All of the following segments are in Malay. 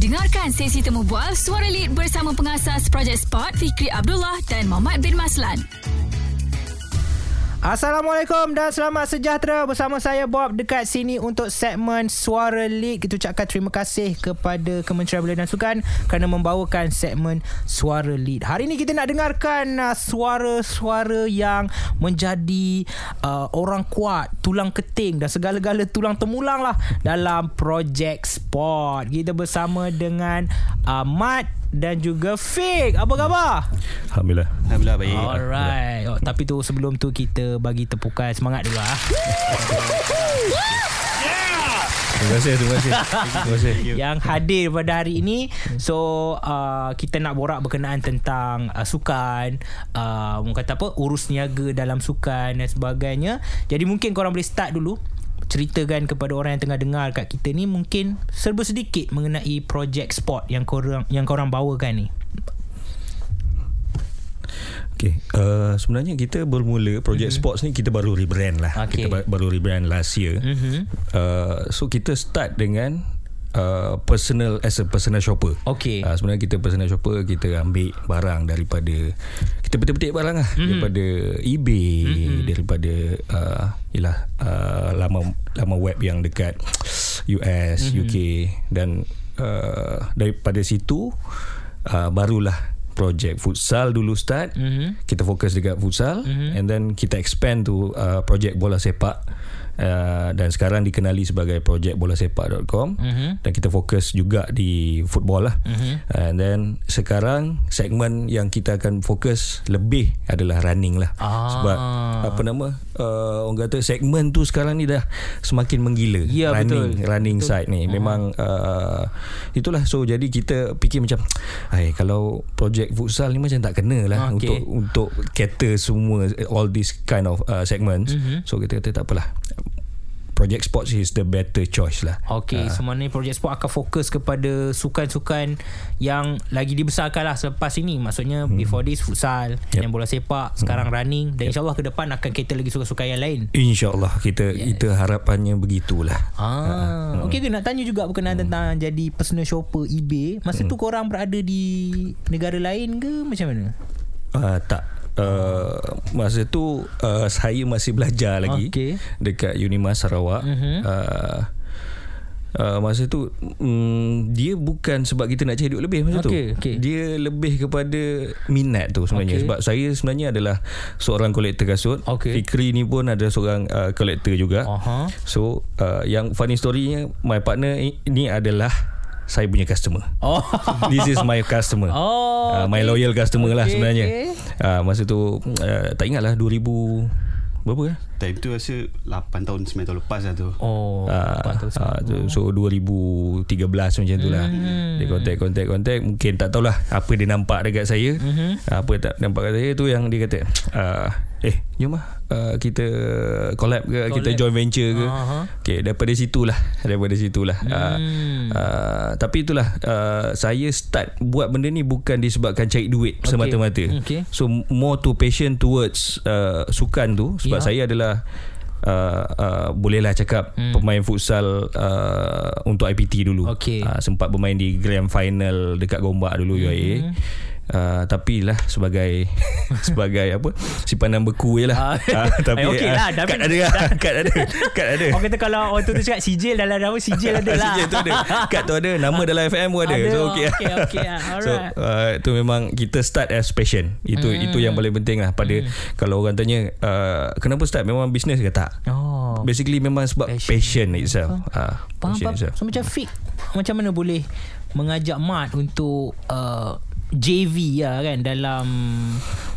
Dengarkan sesi temu bual Suara Lead bersama pengasas Projek Sport Fikri Abdullah dan Muhammad bin Maslan. Assalamualaikum dan selamat sejahtera bersama saya Bob dekat sini untuk segmen Suara League. Kita ucapkan terima kasih kepada Kementerian Belia dan Sukan kerana membawakan segmen Suara Lead. Hari ini kita nak dengarkan uh, suara-suara yang menjadi uh, orang kuat, tulang keting dan segala-gala tulang temulang lah dalam projek sport. Kita bersama dengan uh, Mat dan juga Fik. Apa khabar? Alhamdulillah. Alhamdulillah baik. Alright. Oh, tapi tu sebelum tu kita bagi tepukan semangat dulu ah. Terima kasih, terima kasih. Terima kasih. yang hadir pada hari ini. So uh, kita nak borak berkenaan tentang uh, sukan, uh, kata apa? urus niaga dalam sukan dan sebagainya. Jadi mungkin korang boleh start dulu ceritakan kepada orang yang tengah dengar kat kita ni mungkin serba sedikit mengenai projek sport yang korang yang korang bawakan ni. Okay. Uh, sebenarnya kita bermula projek mm-hmm. sports ni kita baru rebrand lah. Okay. Kita ba- baru rebrand last year. Mhm. Uh, so kita start dengan uh, personal as a personal shopper. Okay. Uh, sebenarnya kita personal shopper kita ambil barang daripada kita petik-petik barang lah mm-hmm. daripada eBay, mm-hmm. daripada uh, yalah uh, lama lama web yang dekat US, mm-hmm. UK dan uh, daripada situ uh, barulah projek futsal dulu start. Mhm. Kita fokus dekat futsal Mhm. and then kita expand to uh, projek bola sepak. Uh, dan sekarang dikenali sebagai projek bolasepak.com Mhm. dan kita fokus juga di football lah Mhm. and then sekarang segmen yang kita akan fokus lebih adalah running lah Ah. sebab apa nama uh, orang kata segmen tu sekarang ni dah semakin menggila Ya, running betul. running Betul. side ni memang uh, itulah so jadi kita fikir macam ai kalau projek futsal ni macam tak kena lah Okey. untuk untuk cater semua all this kind of uh, segments Mhm. so kita kata tak apalah project sports is the better choice lah Okey, uh. sebenarnya projek sport akan fokus kepada sukan-sukan yang lagi dibesarkan lah selepas ini. Maksudnya hmm. before this futsal, yep. dan bola sepak, sekarang running dan insyaAllah ke depan akan cater lagi sukan-sukan yang lain. InsyaAllah kita yes. kita harapannya begitulah. Ah, okey ke nak tanya juga berkenaan hmm. tentang jadi personal shopper eBay. Masa hmm. tu korang berada di negara lain ke macam mana? Uh, tak. Uh, masa tu uh, saya masih belajar lagi Okey. dekat Unimas Sarawak. Mhm. Uh, Uh, masa tu um, dia bukan sebab kita nak cari duit lebih masa Okey, tu. okey. Dia lebih kepada minat tu sebenarnya Okey. sebab saya sebenarnya adalah seorang kolektor kasut. Okey. Fikri ni pun adalah seorang uh, kolektor juga. Aha. So uh, yang funny story-nya my partner ni adalah saya punya customer. Oh. This is my customer. Oh, uh, my okay. loyal customer lah Okay, sebenarnya. okay. Uh, masa tu uh, tak ingatlah 2000 berapa eh? Time tu rasa 8 tahun 9 tahun lepas lah tu. Oh, Ah, lepas tu ah, tu, so 2013 macam tu lah Hmm. Dia contact contact contact Mungkin tak tahulah Apa dia nampak dekat saya. Ah, Apa tak nampak dekat saya tu Yang dia kata ah, Eh jom lah ah, Kita collab ke Collab. Kita joint venture ke Aha. Okay daripada situlah Daripada situlah Ah, Hmm. ah, Tapi itulah ah, Saya start Buat benda ni Bukan disebabkan cari duit Okay. Semata-mata Okay. So more to passion towards uh, Sukan tu Sebab Ya. saya adalah Uh, uh, bolehlah cakap Hmm. hmm. pemain futsal uh, untuk IPT dulu. Okey. Uh, sempat bermain di grand final dekat Gombak dulu Hmm. UIA. Uh, tapi lah sebagai sebagai apa? Simpanan beku je Ah. lah uh, tapi Eh, okey lah, ah, dah- kad ada lah kad ada kad ada. Orang kata kalau orang tu, tu cakap sijil dalam nama sijil ada lah. Sijil tu ada. Kad tu ada. Nama dalam FM pun ada, Ada, So okay, okey, okey lah. So Alright. uh, Itu memang Kita start as passion. Itu Hmm. itu yang paling penting lah. Pada Kalau orang tanya uh, Kenapa start? Memang business ke tak? Oh. Basically memang sebab Passion. passion, itself. Uh, Faham, passion faham. itself. So macam Fik Macam mana boleh Mengajak Mat untuk uh, JV lah kan Dalam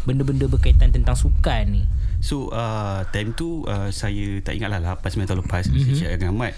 Benda-benda berkaitan tentang sukan ni So uh, time tu uh, saya tak ingat lah 8 9 tahun lepas mm-hmm. saya cakap dengan Ahmad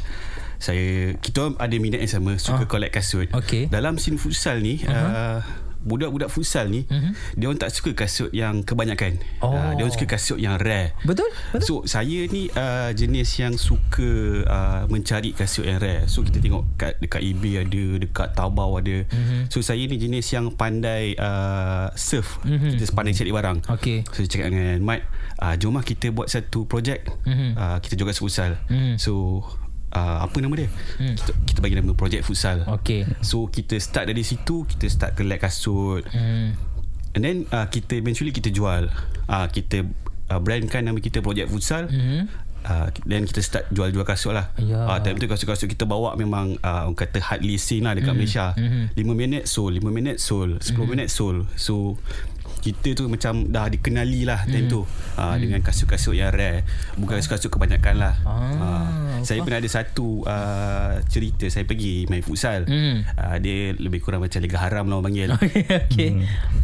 saya kita ada minat yang sama suka Ah. collect kasut. Okey. Dalam scene futsal ni uh-huh. uh, budak-budak futsal ni Mhm. dia orang tak suka kasut yang kebanyakan. Oh. Uh, dia orang suka kasut yang rare. Betul? Betul? So saya ni uh, jenis yang suka uh, mencari kasut yang rare. So kita tengok kat dekat eBay ada, dekat Taobao ada. Mhm. So saya ni jenis yang pandai uh, surf. Mhm. Kita pandai cari barang. Okey. So saya cakap dengan Mat, uh, jom lah kita buat satu projek. Mhm. Uh, kita joget futsal. Mhm. So uh, apa nama dia? Hmm. kita, kita bagi nama project futsal. Okay so kita start dari situ kita start collect kasut. Hmm. and then uh, kita eventually kita jual. Uh, kita uh, brandkan nama kita project futsal. Hmm. Uh, then kita start jual-jual kasut lah. Ya. uh, Time tu kasut-kasut kita bawa Memang uh, Orang kata hard leasing lah Dekat Malaysia. Mhm. 5 minit sold 5 minit sold 10 minit sold. So kita tu macam dah dikenali lah time tu uh, dengan kasut-kasut yang rare bukan kasut-kasut kebanyakan lah Ah, uh, saya pernah ada satu uh, cerita saya pergi main futsal Hmm. uh, dia lebih kurang macam Liga Haram lah orang panggil Okay, okay.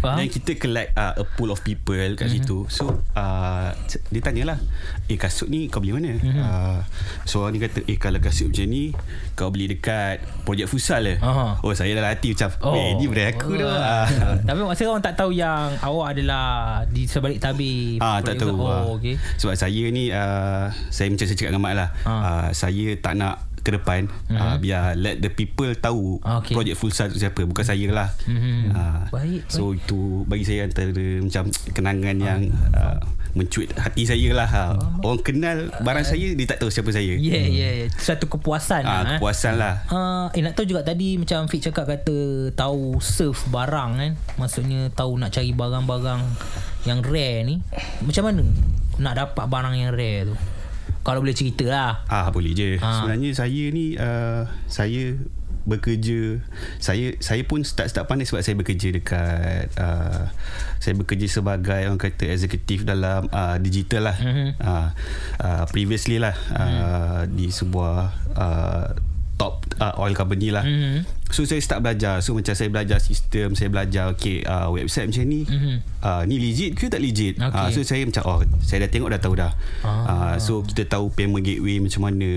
Faham? dan kita collect uh, a pool of people kat mm-hmm. situ. So uh, dia tanyalah, "Eh kasut ni kau beli mana?" Mm-hmm. Uh, so orang ni kata, "Eh kalau kasut macam ni kau beli dekat projek futsal ke?" Aha. Oh saya dalam hati macam, "Oh, eh ni brand aku tu." Oh. Ah. Tapi maksudnya orang tak tahu yang awak adalah di sebalik tabir. Ah tak tahu. Oh, Ah. okay. Sebab saya ni uh, saya macam saya cakap dengan Mat lah. Ah. Uh, saya tak nak ke depan mm-hmm. uh, biar let the people tahu Ah, okay. projek futsal tu siapa bukan saya lah. Mhm. Ah, Baik, So itu bagi saya antara macam kenangan yang uh, mencuit hati saya lah. Ha. Orang kenal barang saya dia tak tahu siapa saya. Ya, ya, ya. Satu kepuasan. Ah, lah, eh. kepuasan lah. Uh, eh nak tahu juga tadi macam Fik cakap kata tahu surf barang kan maksudnya tahu nak cari barang-barang yang rare ni macam mana nak dapat barang yang rare tu kalau boleh cerita lah Ah boleh je. Ah. Sebenarnya saya ni uh, saya bekerja. Saya saya pun start start pandai sebab saya bekerja dekat uh, saya bekerja sebagai orang kata eksekutif dalam uh, digital lah. Mhm. uh, uh, previously lah uh, di sebuah uh, top uh, oil company lah Mhm. so saya start belajar so macam saya belajar sistem saya belajar okay uh, website macam ni Mhm. uh, ni legit ke tak legit Okay. uh, so saya macam oh saya dah tengok dah tahu dah Ah. uh, so kita tahu payment gateway macam mana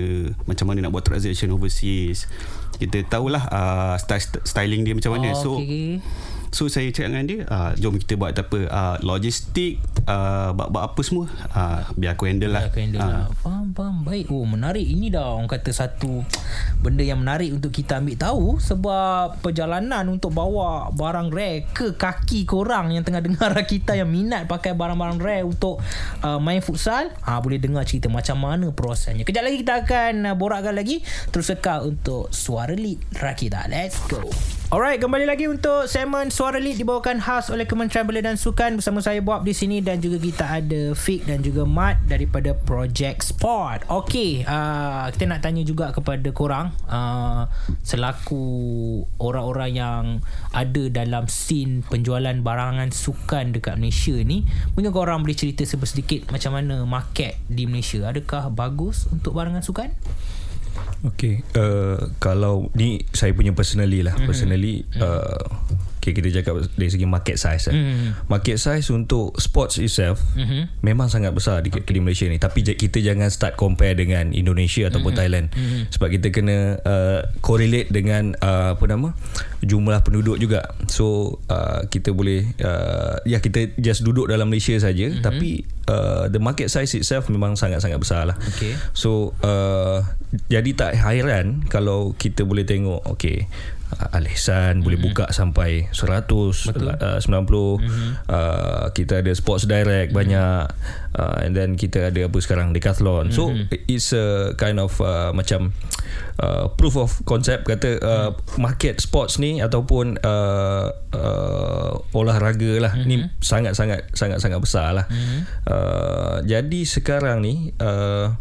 macam mana nak buat transaction overseas kita tahulah uh, style, styling dia macam mana oh, so okay. So saya cakap dengan dia uh, jom kita buat apa uh, logistik uh, buat, buat apa semua. Uh, biar aku handle lah. Aku handle Ah. lah Faham faham. Baik. Oh menarik Ini dah. Orang kata satu Benda yang menarik Untuk kita ambil tahu Sebab Perjalanan untuk bawa Barang rare Ke kaki korang Yang tengah dengar kita Yang minat pakai barang-barang rare Untuk uh, Main futsal. Ha, Boleh dengar cerita Macam mana prosesnya. Kejap lagi kita akan uh, Borakkan lagi. Terus sekal untuk Suara Lead Rakita Let's go Alright, kembali lagi untuk segmen Suara Lead dibawakan khas oleh Kementerian Belia dan Sukan bersama saya Bob di sini dan juga kita ada Fik dan juga Mat daripada Project Sport. Okey, uh, kita nak tanya juga kepada korang uh, selaku orang-orang yang ada dalam scene penjualan barangan sukan dekat Malaysia ni, mungkin korang boleh cerita sedikit macam mana market di Malaysia. Adakah bagus untuk barangan sukan? Okay uh, Kalau Ni saya punya personally lah mm-hmm. Personally uh, Okay kita cakap Dari segi market size lah. Mhm. Market size untuk Sports itself Mhm. Memang sangat besar Di, okay. di Malaysia ni Tapi kita jangan start compare Dengan Indonesia Ataupun Mhm. Thailand Sebab kita kena uh, Correlate dengan uh, Apa nama Jumlah penduduk juga So uh, Kita boleh uh, Ya kita just duduk dalam Malaysia saja Mhm. Tapi uh, The market size itself Memang sangat-sangat besar lah Okay. So uh, Jadi tak hairan Kalau kita boleh tengok Okay Alisan boleh buka sampai 100 Betul. uh, 90 uh, kita ada Sports Direct banyak. Uh, and then kita ada apa sekarang Decathlon. So it's a kind of uh, macam uh, proof of concept. Kata uh, market sports ni ataupun uh, uh, olahraga lah ni sangat-sangat sangat-sangat besar lah. Uh, jadi sekarang ni uh,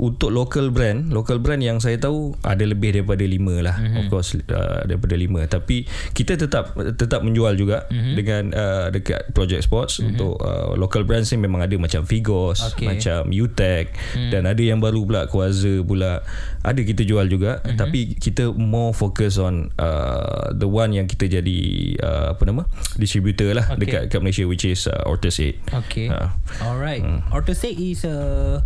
untuk local brand local brand yang saya tahu ada lebih daripada lima lah mm-hmm. of course uh, daripada lima tapi kita tetap tetap menjual juga mm-hmm. dengan uh, dekat Project Sports mm-hmm. untuk uh, local brands ni memang ada macam Figos Okay. macam Utech mm. dan ada yang baru pula Kuaza pula ada kita jual juga mm-hmm. tapi kita more focus on uh, the one yang kita jadi uh, apa nama distributor lah Okay. dekat, dekat Malaysia which is uh, Ortus 8 Okay. Ah. Alright. Hmm. Ortosec is a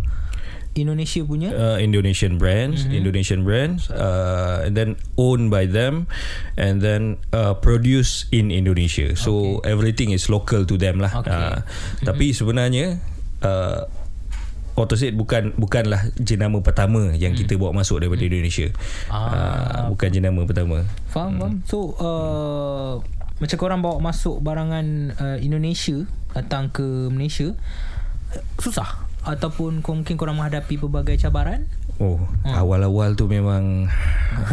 Indonesia punya. uh, Indonesian brands, mm-hmm. Indonesian brands, uh, and then owned by them, and then uh, produced in Indonesia. So okay. everything is local to them lah. Okay. Uh, mm-hmm. Tapi sebenarnya. Uh, Autoset bukan bukanlah jenama pertama yang hmm. kita bawa masuk daripada Indonesia. Ah. Uh, bukan jenama pertama. Faham, faham. So, uh, macam korang bawa masuk barangan uh, Indonesia datang ke Malaysia, uh, susah? Ataupun kau- mungkin korang menghadapi pelbagai cabaran? Oh, hmm. awal-awal tu memang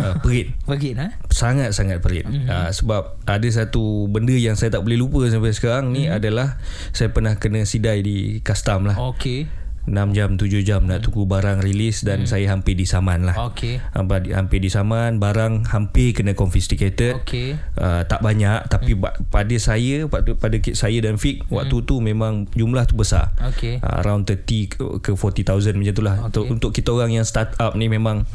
uh, perit. Perit ha? Sangat-sangat perit. Mm-hmm. Uh, sebab ada satu benda yang saya tak boleh lupa sampai sekarang ni mm-hmm. adalah saya pernah kena sidai di custom lah. Okey. 6 jam 7 jam nak tunggu barang rilis dan hmm. saya hampir disaman lah. Okey. Hampir, hampir disaman, barang hampir kena confiscated. Okey. Uh, tak banyak tapi hmm. pada saya pada pada saya dan Fik hmm. waktu tu memang jumlah tu besar. Okey. Uh, around 30 ke 40000 macam itulah. Okay. Untuk untuk kita orang yang start up ni memang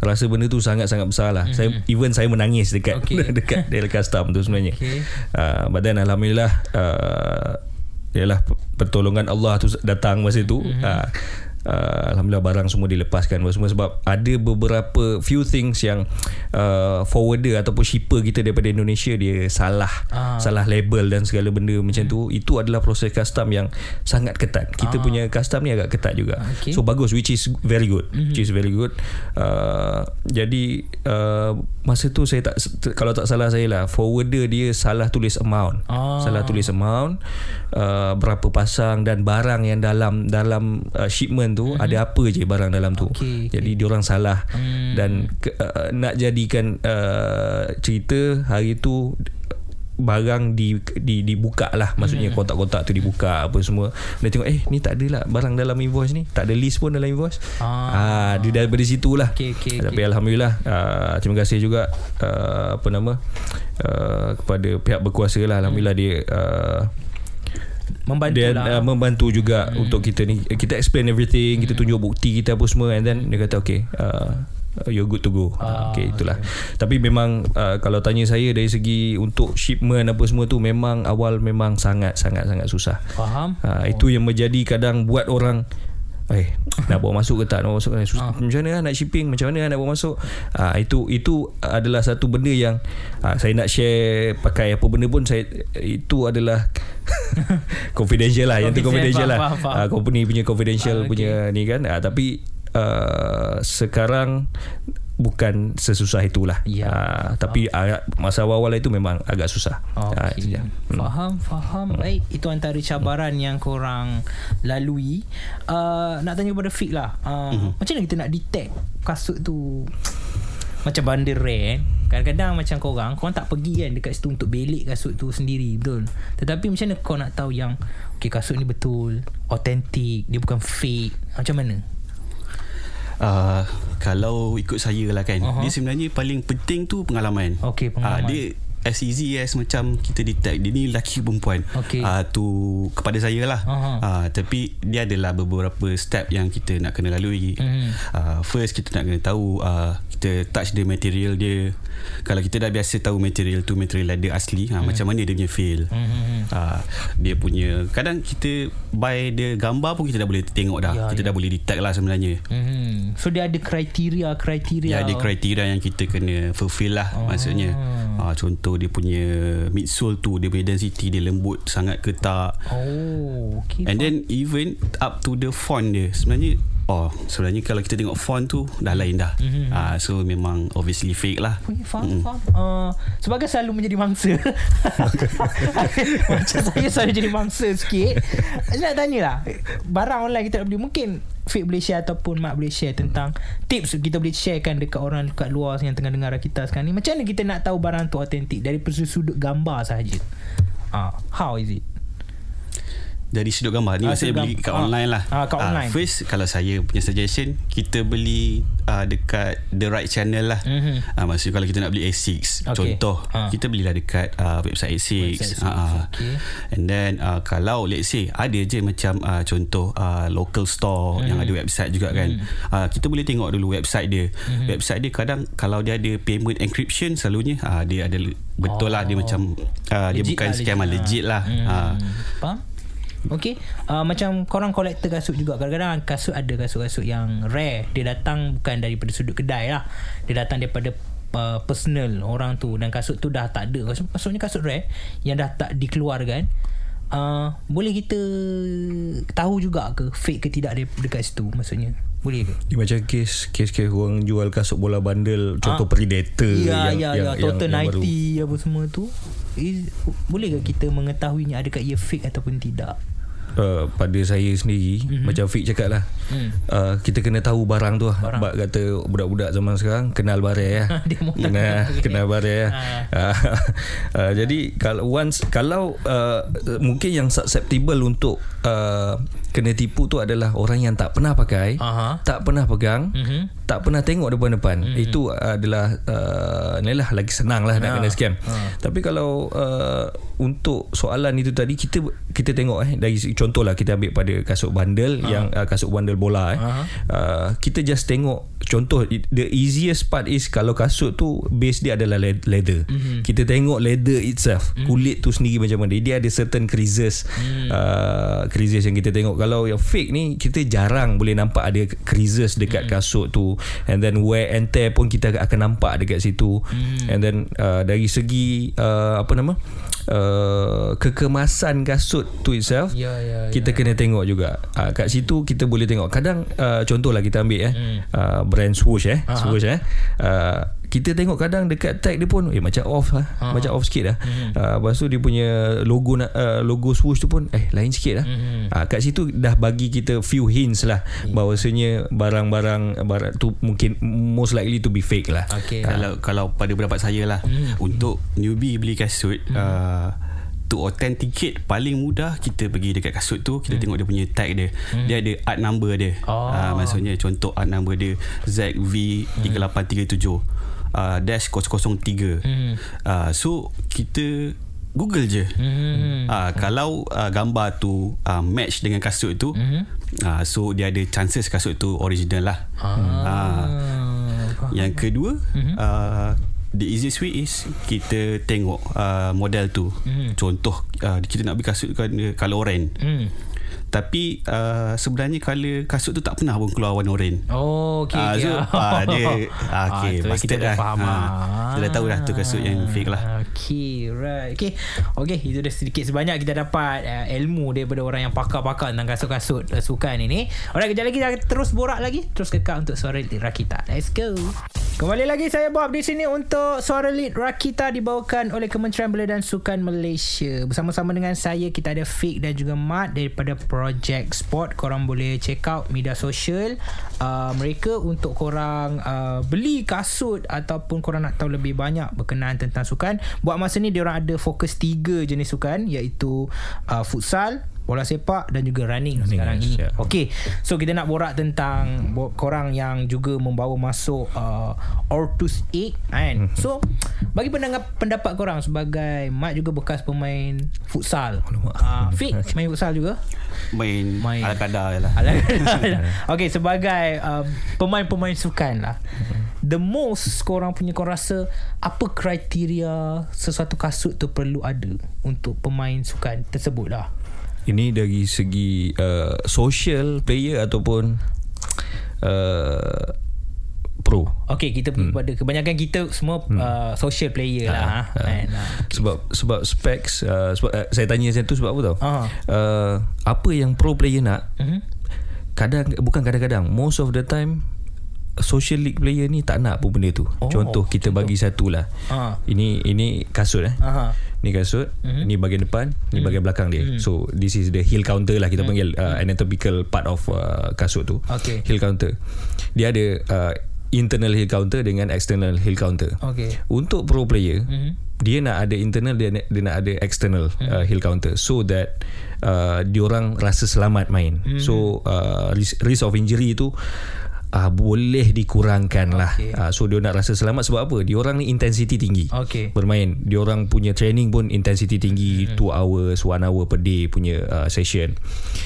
rasa benda tu sangat-sangat besar lah. Hmm. Saya even saya menangis dekat okay. dekat Del Custom tu sebenarnya. Okay. Uh, but then alhamdulillah uh, ialah pertolongan Allah tu datang masa tu mm-hmm. uh, uh, alhamdulillah barang semua dilepaskan semua sebab ada beberapa few things yang uh, forwarder ataupun shipper kita daripada Indonesia dia salah ah. salah label dan segala benda macam tu hmm. itu adalah proses custom yang sangat ketat kita ah. punya custom ni agak ketat juga okay. so bagus which is very good mm-hmm. which is very good uh, jadi uh, masa tu saya tak kalau tak salah saya lah forwarder dia salah tulis amount ah. salah tulis amount uh, berapa pasang dan barang yang dalam dalam uh, shipment tu mm-hmm. ada apa je barang dalam tu. Okay, Jadi okay. diorang salah mm. dan uh, nak jadikan uh, cerita hari tu barang di di dibuka lah maksudnya hmm. kotak-kotak tu dibuka apa semua dia tengok eh ni tak ada lah barang dalam invoice ni tak ada list pun dalam invoice ah, ah dia daripada situ lah okay, okay, tapi okay. Alhamdulillah uh, terima kasih juga uh, apa nama uh, kepada pihak berkuasa lah Alhamdulillah hmm. dia uh, membantu dan lah. uh, membantu juga hmm. untuk kita ni kita explain everything hmm. kita tunjuk bukti kita apa semua and then dia kata okay uh, you're good to go ah, okay itulah okay. tapi memang uh, kalau tanya saya dari segi untuk shipment apa semua tu memang awal memang sangat sangat sangat susah faham uh, oh. itu yang menjadi kadang buat orang Eh, nak bawa masuk ke tak? Nak bawa masuk ha. macam mana lah nak shipping? Macam mana lah nak bawa masuk? Ha, itu itu adalah satu benda yang ha, saya nak share pakai apa benda pun saya itu adalah confidential lah. Yang tu confidential lah. ha, company punya confidential ha, okay. punya ni kan? Ha, tapi uh, sekarang bukan sesusah itulah. Ya. Uh, tapi uh, masa awal-awal itu memang agak susah. Okay. Uh, hmm. Faham, faham. Hmm. Baik, itu antara cabaran hmm. yang korang lalui. Uh, nak tanya kepada Fik lah. Uh, hmm. Macam mana kita nak detect kasut tu macam bandar rare eh? Kadang-kadang macam korang Korang tak pergi kan Dekat situ untuk belik kasut tu sendiri Betul Tetapi macam mana kau nak tahu yang Okay kasut ni betul Authentic Dia bukan fake Macam mana uh, kalau ikut saya lah kan. Uh-huh. dia sebenarnya paling penting tu pengalaman. Okey pengalaman. uh, dia as easy as macam kita detect dia ni lelaki perempuan okay. uh, tu kepada saya lah uh-huh. uh, tapi dia adalah beberapa step yang kita nak kena lalui uh-huh. uh, first kita nak kena tahu uh, kita touch the material dia kalau kita dah biasa tahu material tu material leather asli uh-huh. macam mana dia punya feel uh-huh. uh, dia punya kadang kita buy dia gambar pun kita dah boleh tengok dah ya, kita ya. dah boleh detect lah sebenarnya uh-huh. so dia ada kriteria kriteria ya ada kriteria yang kita kena fulfill lah uh-huh. maksudnya uh, contoh dia punya midsole tu dia punya density dia lembut sangat ke tak oh okay and then even up to the font dia sebenarnya Oh sebenarnya kalau kita tengok font tu dah lain dah mm-hmm. uh, so memang obviously fake lah ya, faham, mm. faham. Uh, sebagai selalu menjadi mangsa macam saya selalu jadi mangsa sikit saya nak tanya lah barang online kita nak beli mungkin Fik boleh share ataupun Mak boleh share tentang tips kita boleh sharekan dekat orang dekat luar yang tengah dengar kita sekarang ni. Macam mana kita nak tahu barang tu autentik dari sudut gambar sahaja? Ah, uh, how is it? Dari sudut gambar ni ah, saya beli kat ah, online lah. Ah, kat ah, online. First kalau saya punya suggestion kita beli uh, dekat the right channel lah. Mm-hmm. Uh, maksudnya kalau kita nak beli A6 okay. contoh ah. kita belilah dekat uh, website A6. Website A6. Uh, okay. And then uh, kalau let's say ada je macam uh, contoh uh, local store mm-hmm. yang ada website juga kan. Mm-hmm. Uh, kita boleh tengok dulu website dia. Mm-hmm. Website dia kadang kalau dia ada payment encryption selalunya uh, dia ada betul oh. lah dia macam uh, dia bukan lah, scam lah legit lah. Mm-hmm. Uh, Faham? Okay uh, Macam korang kolektor kasut juga. Kadang-kadang kasut ada kasut-kasut yang rare. Dia datang bukan daripada sudut kedai lah. Dia datang daripada uh, personal orang tu. Dan kasut tu dah tak ada. Maksudnya kasut rare Yang dah tak dikeluarkan uh, Boleh kita tahu juga ke Fake ke tidak dekat situ Maksudnya? Boleh ke? Dia macam kes kes-kes orang jual kasut bola bandel. Contoh ha? Predator ya, yang, ya, yang, ya, Total yang, 90 yang apa semua tu. Is, boleh ke kita mengetahuinya adakah ia fake ataupun tidak? Uh, pada saya sendiri mm-hmm. macam Fik cakap lah mm. uh, kita kena tahu barang tu lah Barang. Kata budak-budak zaman sekarang kenal barang ya Dia kenal, kenal. barang ya uh, jadi kalau once kalau uh, mungkin yang susceptible untuk uh, kena tipu tu adalah orang yang tak pernah pakai Aha. tak pernah pegang Mhm. tak pernah tengok depan-depan itu adalah uh, ni lah lagi senang lah nak Ah. kena scam Ah. tapi kalau uh, untuk soalan itu tadi kita kita tengok eh dari contohlah kita ambil pada kasut bandel yang uh, kasut bandel bola eh uh, kita just tengok contoh the easiest part is kalau kasut tu base dia adalah le- leather Mhm. kita tengok leather itself kulit tu sendiri macam mana dia ada certain creases Mhm. uh, creases yang kita tengok kalau yang fake ni kita jarang boleh nampak ada creases dekat kasut tu. And then wear and tear pun kita akan nampak dekat situ. Mhm. and then uh, dari segi uh, apa nama uh, kekemasan kasut tu itself Ya, ya, kita kena tengok juga. Uh, kat situ kita boleh tengok. Kadang uh, contohlah kita ambil eh Hmm. uh, brand swoosh eh. Aha. swoosh eh. Uh, kita tengok kadang dekat tag dia pun eh macam off lah Aha. macam off sikit lah Hmm. uh, lepas tu dia punya logo uh, logo swoosh tu pun eh lain sikit lah Hmm. uh, kat situ dah bagi kita few hints lah bahawasanya barang-barang barang tu mungkin most likely to be fake lah Okey. Kalau kalau pada pendapat saya lah Hmm. untuk newbie beli kasut uh, to authenticate paling mudah kita pergi dekat kasut tu kita tengok dia punya tag dia dia ada art number dia Hmm. Oh. Ah, maksudnya contoh art number dia ZV3837 uh, dash 003 Hmm. uh, so kita Google je Hmm. Ah, kalau uh, gambar tu uh, match dengan kasut tu Mhm. uh, so dia ada chances kasut tu original lah Ah. yang kedua mm-hmm. uh, the easiest way is kita tengok uh, model tu mm-hmm. contoh uh, kita nak beli kasut kan colour orange Hmm. Tapi uh, sebenarnya colour kasut tu tak pernah pun keluar warna orange Oh, okey. Ah, okey. so, ah, dia ah, okay, tu busted kita dah faham. Ah, ah. kita dah tahu dah tu kasut yang fake lah. Okay, right. Okay, okay itu dah sedikit sebanyak kita dapat uh, ilmu daripada orang yang pakar-pakar tentang kasut-kasut uh, sukan ini. Alright, kejap lagi kita terus borak lagi. Terus kekal untuk Suara Lead Rakita. Let's go. Kembali lagi saya Bob di sini untuk Suara Lead Rakita dibawakan oleh Kementerian Belia dan Sukan Malaysia. Bersama-sama dengan saya kita ada Fik dan juga Mat daripada Project Sport. Korang boleh check out media sosial uh, mereka untuk korang uh, beli kasut ataupun korang nak tahu lebih banyak berkenaan tentang sukan. Buat masa ni diorang ada fokus tiga jenis sukan iaitu uh, futsal, bola sepak dan juga running, Running, sekarang yes, ini. yeah. Okey, so kita nak borak tentang bo- korang yang juga membawa masuk uh, Ortus 8 kan. Mhm. So bagi pendengar pendapat korang sebagai Mat juga bekas pemain futsal. Uh, Fik main futsal juga? main, Main. ala kadar je lah Alah. okay sebagai um, pemain-pemain sukan lah. The most korang punya korang rasa apa kriteria sesuatu kasut tu perlu ada untuk pemain sukan tersebut lah. Ini dari segi uh, social player ataupun uh, pro. Okay kita pergi kepada kebanyakan kita semua uh, social player lah. Ha, kan? Ha. Sebab sebab specs uh, sebab uh, saya tanya macam tu sebab apa tau? Ah. Uh, apa yang pro player nak? Mhm. Kadang bukan kadang-kadang most of the time social league player ni tak nak pun benda tu. Oh, contoh kita bagi satu lah. Ah. Ini ini kasut eh. Aha. Ni kasut, Mhm. mm-hmm. ni bahagian depan, ni bahagian belakang dia. Mm. So this is the heel counter lah kita mm. panggil uh, anatomical part of uh, kasut tu. Okay. Heel counter. Dia ada uh, internal heel counter dengan external heel counter. Okay. Untuk pro player, Mhm. mm-hmm. dia nak ada internal dia nak, dia nak ada external mm. uh, heel counter so that uh, diorang rasa selamat main. Mm. So uh, risk, risk of injury tu uh, boleh dikurangkan lah. Okay. Uh, so dia nak rasa selamat sebab apa? Diorang ni intensity tinggi Okay. bermain dia orang punya training pun intensity tinggi 2 Hmm. hours 1 hour per day punya uh, session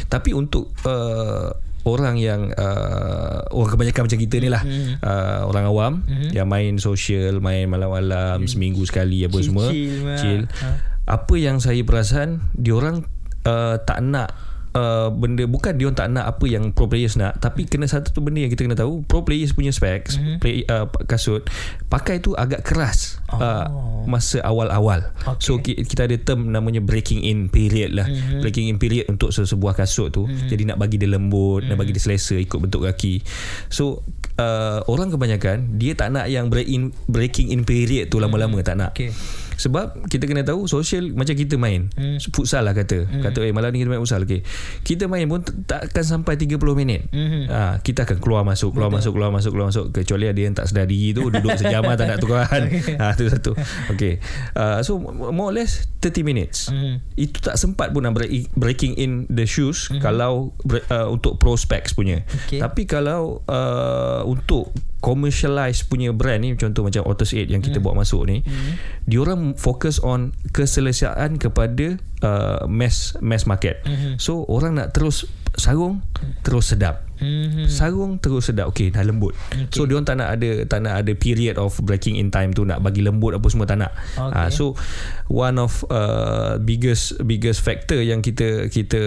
tapi untuk uh, orang yang uh, orang kebanyakan macam kita ni lah Hmm. uh, orang awam yang main social main malam-malam seminggu sekali apa semua Hmm. Chill, mah. chill Ha. apa yang saya perasan diorang uh, tak nak Uh, benda bukan dia tak nak apa yang pro players nak tapi kena satu tu benda yang kita kena tahu pro players punya specs mm-hmm. play, uh, kasut pakai tu agak keras Oh. uh, masa awal-awal Okay. so ki- kita ada term namanya breaking in period lah mm-hmm. breaking in period untuk sesebuah kasut tu mm-hmm. jadi nak bagi dia lembut mm-hmm. nak bagi dia selesa ikut bentuk kaki so uh, orang kebanyakan dia tak nak yang break in, breaking in period tu lama-lama tak nak. Okay. Sebab kita kena tahu social macam kita main. Hmm. Futsal lah kata. Hmm. Kata eh malam ni kita main futsal. Okay. Kita main pun tak akan sampai 30 minit. Hmm. Ha, kita akan keluar masuk, keluar Betul. masuk, keluar masuk, keluar masuk. Kecuali ada yang tak sedar diri tu duduk sejam tak nak tukar. ha, tu satu. Okay. Uh, so more or less 30 minutes. Hmm. Itu tak sempat pun nak breaking in the shoes hmm. kalau uh, untuk prospects punya. Okay. Tapi kalau uh, untuk commercialize punya brand ni contoh macam Otus 8 yang kita hmm. bawa masuk ni hmm. diorang fokus on keselesaan kepada uh, mass mass market hmm. so orang nak terus sarung terus sedap Mm-hmm. Sarung terus sedap Okey dah lembut okay. So dia tak nak ada Tak nak ada period of Breaking in time tu Nak bagi lembut apa semua tak nak okay. uh, So One of uh, Biggest Biggest factor yang kita Kita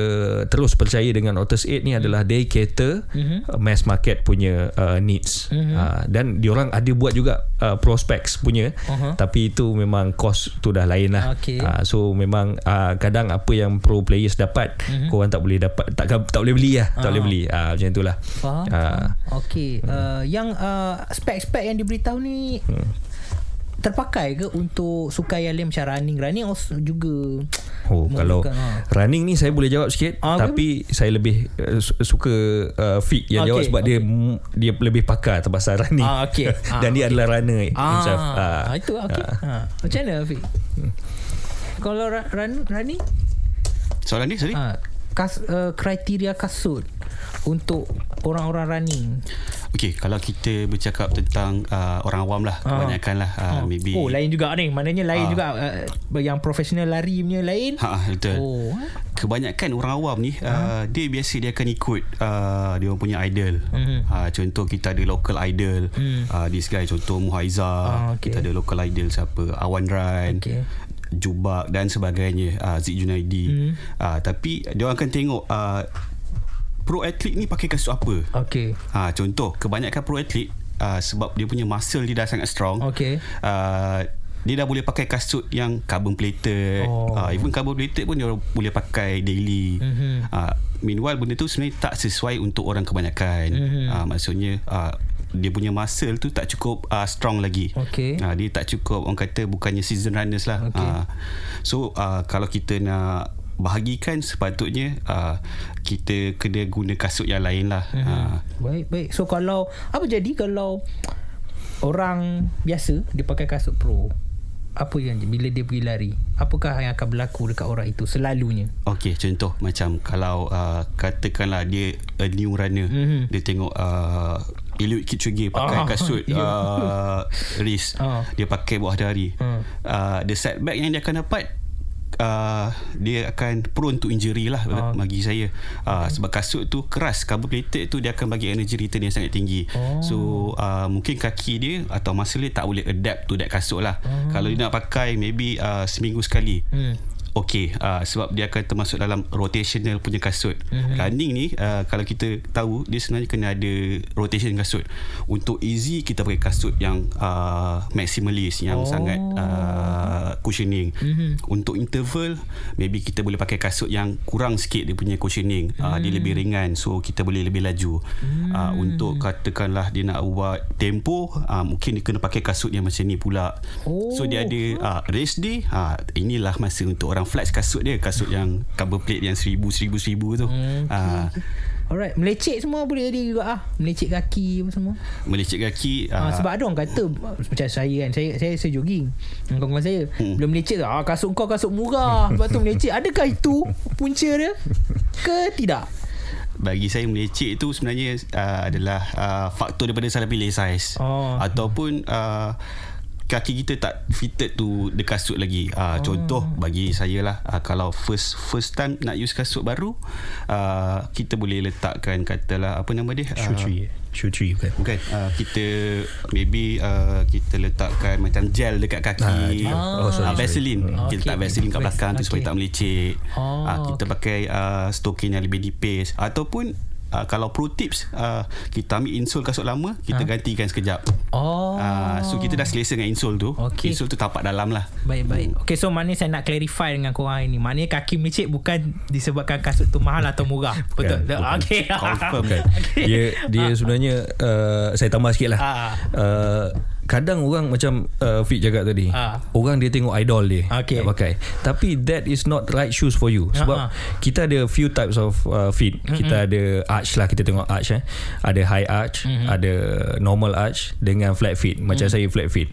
Terus percaya dengan Otus 8 ni adalah They cater mm-hmm. Mass market punya uh, Needs mm-hmm. uh, Dan diorang ada buat juga uh, Prospects punya uh-huh. Tapi itu memang Cost tu dah lain lah okay. uh, So memang uh, Kadang apa yang Pro players dapat mm-hmm. Korang tak boleh dapat Tak, tak boleh beli lah uh-huh. Tak boleh beli uh, Macam tu itulah. Faham. Uh, Okey. Hmm. Uh, yang uh, spek-spek yang diberitahu ni hmm. terpakai ke untuk sukai yang lain macam running? Running juga Oh, kalau ha. running ni saya boleh jawab sikit ah, tapi kan? saya lebih uh, suka uh, fit yang okay. jawab sebab okay. dia dia lebih pakar pasal running. Ah, okay. Dan ah, dia okay. adalah runner ah, himself. Ah, itu okey. Ah. Ha. Macam mana Fit? Hmm. Kalau run, running? Soalan ni sorry. Ah, kas, uh, kriteria kasut untuk orang-orang running? Okey, kalau kita bercakap tentang uh, orang awam lah, ha. kebanyakan lah. Uh, ha. maybe. Oh, lain juga ni. Maknanya lain ha. juga. Uh, yang profesional lari punya lain. Ha, betul. Oh. Kebanyakan orang awam ni, ha. uh, dia biasa dia akan ikut uh, dia punya idol. Hmm. Uh, contoh kita ada local idol. Hmm. Uh, this guy contoh Muhaiza. Ha, okay. Kita ada local idol siapa? Awan Run. Okay. Jubak dan sebagainya uh, Zik Junaidi hmm. uh, Tapi Dia orang akan tengok uh, pro athlete ni pakai kasut apa? Okay. Ha, contoh, kebanyakan pro athlete uh, sebab dia punya muscle dia dah sangat strong. Okay. Uh, dia dah boleh pakai kasut yang carbon plated. Oh. Uh, even carbon plated pun dia boleh pakai daily. Mm-hmm. Uh, meanwhile benda tu sebenarnya tak sesuai untuk orang kebanyakan. Mm-hmm. Uh, maksudnya uh, dia punya muscle tu tak cukup uh, strong lagi. Okay. Uh, dia tak cukup orang kata bukannya season runners lah. Okay. Uh, so uh, kalau kita nak bahagikan sepatutnya uh, kita kena guna kasut yang lain lah. Hmm. Uh. Baik, baik. So kalau apa jadi kalau orang biasa dia pakai kasut pro? Apa yang bila dia pergi lari? Apakah yang akan berlaku dekat orang itu selalunya? Okey, contoh macam kalau uh, katakanlah dia a new runner, mm-hmm. dia tengok uh, Eliud Kipchoge pakai ah, kasut yeah. uh, race. Ah. Dia pakai buah hari. Hmm. Uh, the setback yang dia akan dapat uh, dia akan prone to injury lah uh. bagi saya uh, sebab kasut tu keras carbon plated tu dia akan bagi energy return yang sangat tinggi oh. so uh, mungkin kaki dia atau muscle dia tak boleh adapt to that kasut lah uh. kalau dia nak pakai maybe uh, seminggu sekali hmm okey uh, sebab dia akan termasuk dalam rotational punya kasut. Mm-hmm. Running ni uh, kalau kita tahu dia sebenarnya kena ada rotation kasut. Untuk easy kita pakai kasut yang uh, maximalist yang oh. sangat uh, cushioning. Mm-hmm. Untuk interval maybe kita boleh pakai kasut yang kurang sikit dia punya cushioning. Mm. Uh, dia lebih ringan so kita boleh lebih laju. Mm. Uh, untuk katakanlah dia nak buat tempo uh, mungkin dia kena pakai kasut yang macam ni pula. Oh. So dia ada uh, race day uh, inilah masa untuk orang orang flex kasut dia kasut yang cover plate yang seribu seribu seribu tu hmm, uh, Alright, melecek semua boleh jadi juga ah. Melecek kaki apa semua. Melecek kaki uh, uh, sebab ada orang kata macam saya kan, saya saya saya jogging. Kawan-kawan saya hmm. belum melecek tu. Ah kasut kau kasut murah. Sebab tu melecek. Adakah itu punca dia? Ke tidak? bagi saya melecek itu sebenarnya uh, adalah uh, faktor daripada salah pilih saiz oh. ataupun uh, kaki kita tak fitted tu the kasut lagi. Uh, oh. Contoh bagi saya lah uh, kalau first first time nak use kasut baru uh, kita boleh letakkan katalah apa nama dia? Shoe tree. Uh, shoe tree bukan? Bukan. Uh, kita maybe uh, kita letakkan macam gel dekat kaki. Ah, oh, sorry, uh, Vaseline. Sorry. Kita letak Vaseline kat belakang okay. tu supaya tak melecek. Oh, uh, kita okay. pakai uh, stokin yang lebih nipis ataupun uh, kalau pro tips uh, kita ambil insole kasut lama kita gantikan sekejap Oh. uh, so kita dah selesa dengan insole tu Okey. insole tu tapak dalam lah Baik baik. Okay so maknanya saya nak clarify dengan korang ini. Maknanya kaki melicit bukan disebabkan kasut tu mahal atau murah. Betul. Bukan, bukan. Okey. confirm Bukan. Dia dia sebenarnya uh, saya tambah sikit lah. Ah. Uh, kadang orang macam uh, Fit cakap tadi. Ah. Orang dia tengok idol dia nak pakai. Tapi that is not right shoes for you. Sebab ah. kita ada few types of uh, feet. Kita ada arch lah kita tengok arch eh. Ada high arch, ada normal arch dengan flat feet. Macam Mm. saya flat feet.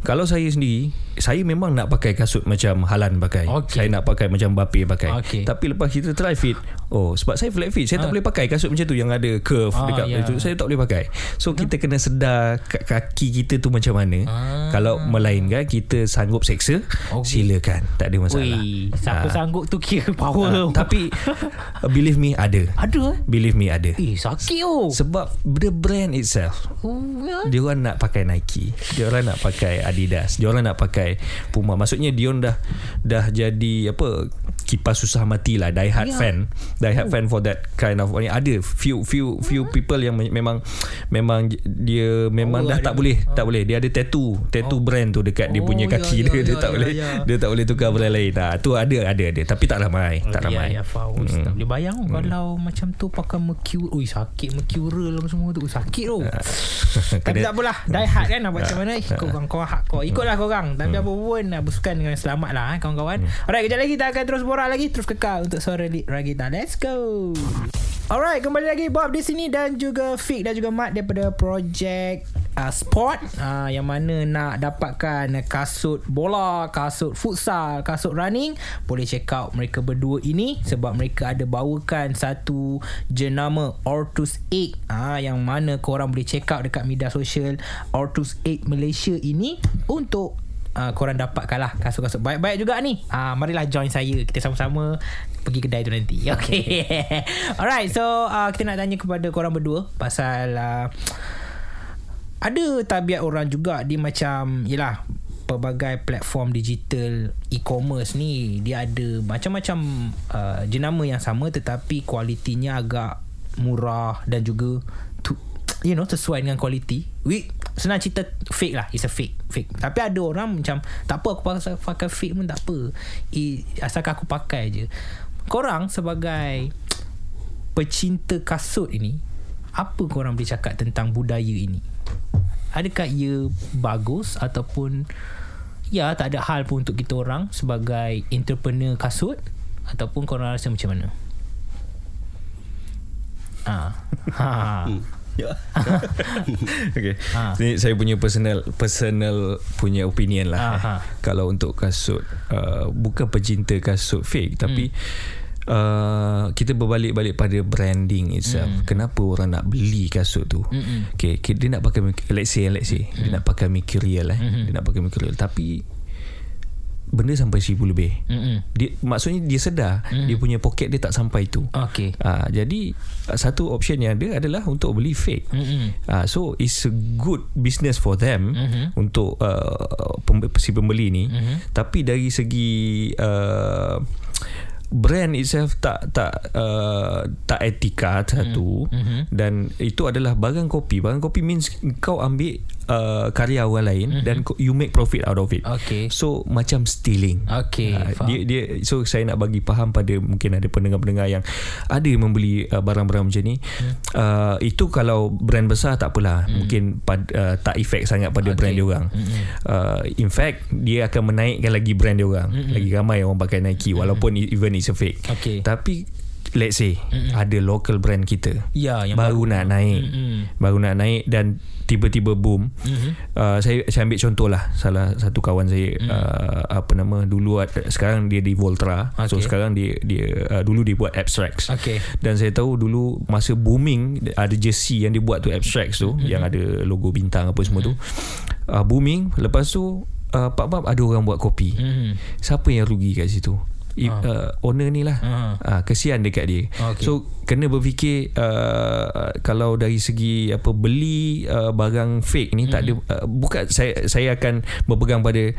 Kalau saya sendiri, saya memang nak pakai kasut macam Halan pakai. Okey. Saya nak pakai macam Bape pakai. Okey. Tapi lepas kita try fit, oh sebab saya flat feet, saya tak boleh pakai kasut macam tu yang ada curve Ah, dekat ya. itu. Saya tak boleh pakai. So kita kena sedar ka- kaki kita tu macam mana. Ah. Kalau melainkan kita sanggup seksa, Okey. silakan. Tak ada masalah. Wih, siapa Ah. sanggup tu kira power. Ah, tapi believe me ada. ada eh? Believe me ada. Eh, sakit oh. Sebab the brand itself Oh, ya. dia orang nak pakai Nike dia orang nak pakai Adidas dia orang nak pakai Puma maksudnya dia orang dah dah jadi apa kipas susah mati lah die hard Ya. fan die hard fan for that kind of ada few few few people yang me- memang memang dia memang Oh, dah ada- tak boleh tak boleh dia ada tattoo. Tattoo brand tu dekat dia Oh, punya ya, kaki ya, dia. dia ya, tak ya, boleh ya. dia tak boleh tukar brand lain nah tu ada ada ada. Tapi tak ramai tak ramai. Ya, ya Fauz Mm. Tak boleh bayang hmm. Kalau macam tu Pakai mercury Ui sakit mercural apa semua tu. Ui, Sakit tu. Tapi tak apalah. Die hard kan Nak buat macam mana? Ikut korang Korang hardcore Ikutlah korang. Tapi apa pun Bersukan dengan selamat lah eh, Kawan-kawan. Alright kejap lagi Kita akan terus borak lagi. Terus kekal Untuk suara Lit Ragita. Let's go Alright kembali lagi Bob di sini Dan juga Fik Dan juga Mat Daripada projek uh, Sport. Uh, Yang mana nak dapatkan Kasut bola Kasut futsal Kasut running Boleh check out Mereka berdua ini Sebab mereka ada bawakan Satu jenama Ortus 8 uh, Yang mana korang boleh check out Dekat media sosial Ortus 8 Malaysia ini Untuk Uh, korang dapatkan lah kasut-kasut. Baik-baik juga ni. Uh, Marilah join saya. Kita sama-sama pergi kedai tu nanti. Okay. Alright so uh, kita nak tanya kepada korang berdua Pasal uh, Ada tabiat orang juga Dia macam Yelah pelbagai platform digital e-commerce ni dia ada macam-macam uh, jenama yang sama tetapi kualitinya agak murah dan juga tu, you know sesuai dengan kualiti. Senang cerita fake lah, it's a fake, fake. Tapi ada orang macam tak apa aku pakai, pakai fake pun tak apa. I, asalkan aku pakai je. Korang sebagai pecinta kasut ini, apa korang boleh cakap tentang budaya ini? Adakah ia bagus ataupun ya tak ada hal pun untuk kita orang sebagai entrepreneur kasut ataupun korang rasa macam mana? Ah. Ha. Ya. okay. Ha. Ni saya punya personal personal punya opinion lah. Ha, eh. ha. Kalau untuk kasut uh, bukan pecinta kasut fake tapi Uh, kita berbalik-balik pada branding itself. Hmm. Kenapa orang nak beli kasut tu? Mm-mm. Okay, okay, dia nak pakai let's say let's say dia Hmm. nak pakai material eh. Dia nak pakai material tapi benda sampai seribu lebih. Mm-mm. Dia maksudnya dia sedar dia punya poket dia tak sampai tu. Okay. Ah, jadi ah, satu option yang ada adalah untuk beli fake. Uh, so it's a good business for them Mhm. untuk uh, pem- si pembeli ni Mhm. tapi dari segi uh, brand itself tak tak uh, tak etika satu Mhm. dan itu adalah barang kopi barang kopi means kau ambil uh, karya orang lain dan kau- you make profit out of it Okay. so macam stealing Okay, faham. dia dia so saya nak bagi faham pada mungkin ada pendengar-pendengar yang ada yang membeli uh, barang-barang macam ni Hmm. uh, itu kalau brand besar tak apalah mungkin pad, uh, tak efek sangat pada Okay. brand dia orang Mm-mm. uh, in fact dia akan menaikkan lagi brand dia orang lagi ramai orang pakai Nike walaupun even it's a fake Okay. tapi let's say ada local brand kita. Ya, yang baru, nak naik. Mm-mm. baru nak naik dan tiba-tiba boom. Mhm. uh, saya saya ambil contoh lah. Salah satu kawan saya uh, apa nama dulu sekarang dia di Voltra. So Okay. sekarang dia dia uh, dulu dia buat abstracts. Okay. dan saya tahu dulu masa booming ada jersey yang dia buat tu abstracts tu yang ada logo bintang apa semua tu. Uh, booming lepas tu uh, pap-pap ada orang buat kopi. Mhm. siapa yang rugi kat situ uh, owner ni lah Ah. uh, kesian dekat dia Okey. so kena berfikir uh, kalau dari segi apa beli uh, barang fake ni tak ada uh, bukan saya saya akan berpegang pada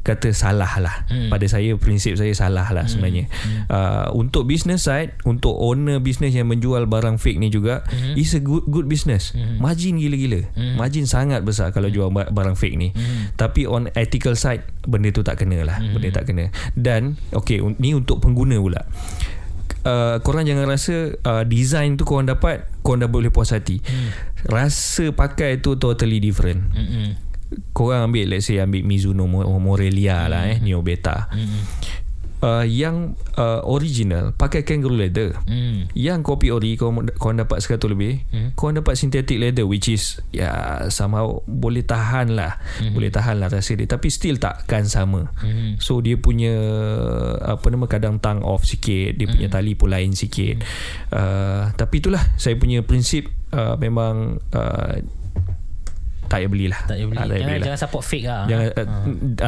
kata salah lah hmm. pada saya prinsip saya salah lah hmm. sebenarnya hmm. Uh, untuk business side untuk owner business yang menjual barang fake ni juga hmm. is a good good business hmm. margin gila-gila hmm. margin sangat besar kalau jual barang fake ni hmm. tapi on ethical side benda tu tak kena lah hmm. benda tak kena dan okay ni untuk pengguna pula Uh, korang jangan rasa uh, design tu korang dapat korang dah boleh puas hati hmm. rasa pakai tu totally different hmm korang ambil let's say ambil Mizuno Morelia mm-hmm. lah eh Neo Beta mm-hmm. uh, yang uh, original pakai kangaroo leather mm. yang kopi ori kau kau dapat 100 lebih mm. kau dapat synthetic leather which is ya yeah, somehow boleh tahan lah mm-hmm. boleh tahan lah rasa dia tapi still takkan sama mm-hmm. so dia punya apa nama kadang tang off sikit dia punya mm. tali pun lain sikit mm. uh, tapi itulah saya punya prinsip uh, memang uh, tak payah belilah. Tak payah beli. Ah, tak jangan, belilah. jangan support fake lah. Jangan uh,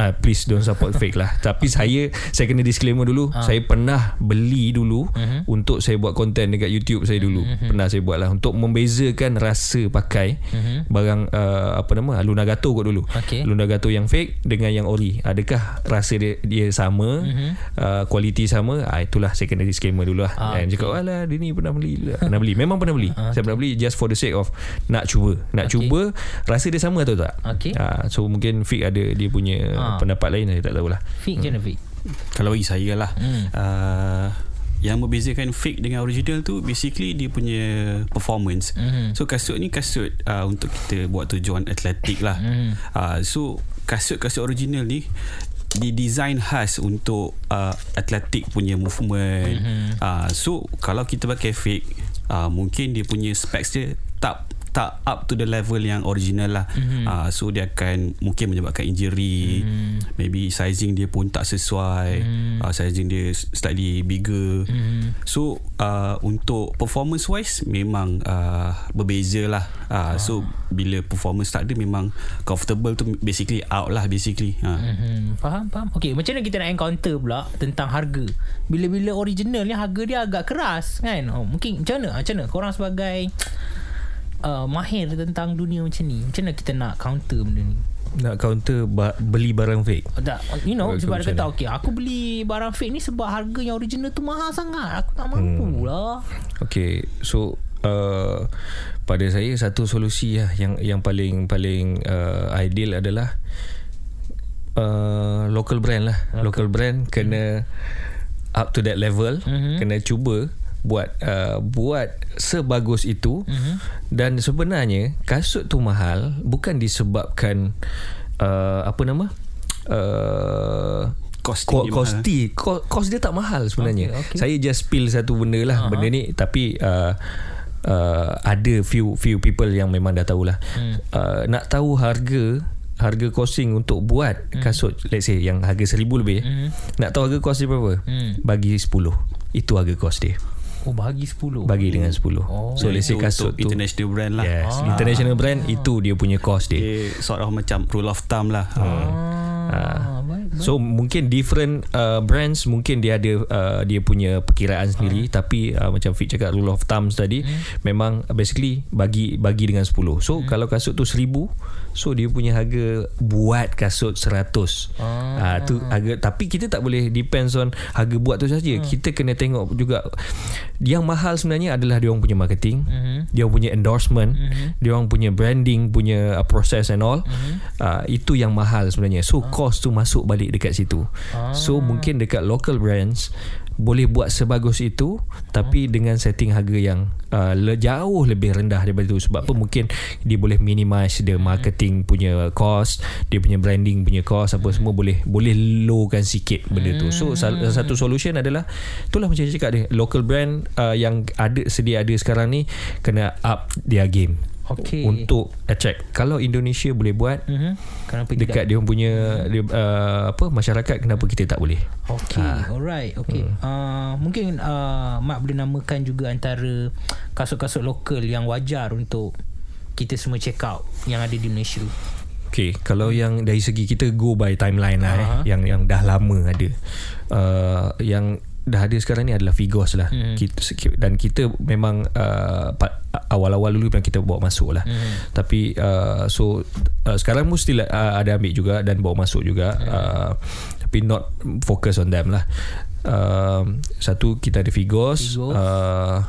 uh, please don't support fake lah. Tapi saya saya kena disclaimer dulu. Uh. Saya pernah beli dulu uh-huh. untuk saya buat konten dekat YouTube saya dulu. Uh-huh. Pernah saya buat lah untuk membezakan rasa pakai uh-huh. barang uh, apa nama Luna Gato kot dulu. Okay. Luna Gato yang fake dengan yang ori. Adakah rasa dia dia sama? Uh-huh. Uh, kualiti sama? Ah itulah saya kena disclaimer dulu lah. Uh, Dan okay. cakap alah dia ni pernah beli. pernah beli. Memang pernah beli. Uh, saya pernah beli just for the sake of nak cuba. Nak okay. cuba rasa dia sama atau tak okay. ha, so mungkin Fik ada dia punya ha. pendapat lain saya tak tahulah Fik macam mana Fik kalau bagi saya lah hmm. uh, yang membezakan fake dengan original tu basically dia punya performance mm-hmm. so kasut ni kasut uh, untuk kita buat tujuan atletik lah mm-hmm. uh, so kasut-kasut original ni didesign khas untuk uh, atletik punya movement mm-hmm. uh, so kalau kita pakai fake uh, mungkin dia punya specs dia tak tak up to the level yang original lah mm-hmm. uh, so dia akan mungkin menyebabkan injury mm. maybe sizing dia pun tak sesuai mm. uh, sizing dia slightly bigger mm. so uh, untuk performance wise memang uh, berbeza lah uh, oh. so bila performance tak ada memang comfortable tu basically out lah basically uh. mm-hmm. faham faham ok macam mana kita nak encounter pula tentang harga bila-bila original ni harga dia agak keras kan oh, mungkin macam mana macam mana korang sebagai uh, mahir tentang dunia macam ni macam mana kita nak counter benda ni nak counter ba- beli barang fake tak you know sebab dia kata okay, aku beli barang fake ni sebab harga yang original tu mahal sangat aku tak mampu hmm. lah okay so uh, pada saya satu solusi lah yang yang paling paling uh, ideal adalah uh, local brand lah okay. local brand kena hmm. up to that level hmm. kena cuba buat uh, buat sebagus itu uh-huh. dan sebenarnya kasut tu mahal bukan disebabkan uh, apa nama uh, Cost ko, kosti kos dia tak mahal sebenarnya okay, okay. saya just spill satu benda lah uh-huh. benda ni tapi uh, uh, ada few few people yang memang dah tahulah hmm. uh, nak tahu harga harga costing untuk buat hmm. kasut let's say yang harga seribu lebih hmm. nak tahu harga kos dia berapa hmm. bagi sepuluh itu harga kos dia Oh bagi 10 Bagi dengan 10 oh. So let's say kasut tu International brand lah Yes ah. International brand Itu dia punya cost dia okay, Sort of macam Rule of thumb lah hmm. ah. Ah. So mungkin different uh, brands Mungkin dia ada uh, Dia punya perkiraan sendiri ah. Tapi uh, Macam Fit cakap Rule of thumb tadi hmm. Memang basically Bagi bagi dengan 10 So hmm. kalau kasut tu 1000 So dia punya harga buat kasut 100. Ah. Uh, tu harga tapi kita tak boleh depends on harga buat tu saja. Hmm. Kita kena tengok juga yang mahal sebenarnya adalah dia orang punya marketing, uh-huh. dia orang punya endorsement, uh-huh. dia orang punya branding, punya uh, process and all. Uh-huh. Uh, itu yang mahal sebenarnya. So uh. cost tu masuk balik dekat situ. Uh. So mungkin dekat local brands boleh buat sebagus itu tapi hmm. dengan setting harga yang uh, jauh lebih rendah daripada itu sebab apa mungkin dia boleh minimize the marketing punya cost dia punya branding punya cost apa semua boleh boleh lowkan sikit benda tu so hmm. satu solution adalah itulah macam cakap dia local brand uh, yang ada sedia ada sekarang ni kena up their game okay. untuk attract. Kalau Indonesia boleh buat, uh-huh. kenapa dekat dia punya uh-huh. uh, apa masyarakat kenapa kita tak boleh? Okay, ha. alright, okay. Hmm. Uh, mungkin uh, Mak boleh namakan juga antara kasut-kasut lokal yang wajar untuk kita semua check out yang ada di Malaysia. Okay, kalau yang dari segi kita go by timeline lah uh-huh. eh, yang yang dah lama ada. Uh, yang dah ada sekarang ni adalah Figos lah Hmm. kita, dan kita memang uh, awal-awal dulu memang kita bawa masuk lah Hmm. tapi uh, so uh, sekarang pun still uh, ada ambil juga dan bawa masuk juga Hmm. uh, tapi not focus on them lah uh, satu kita ada Figos, Figos. Uh,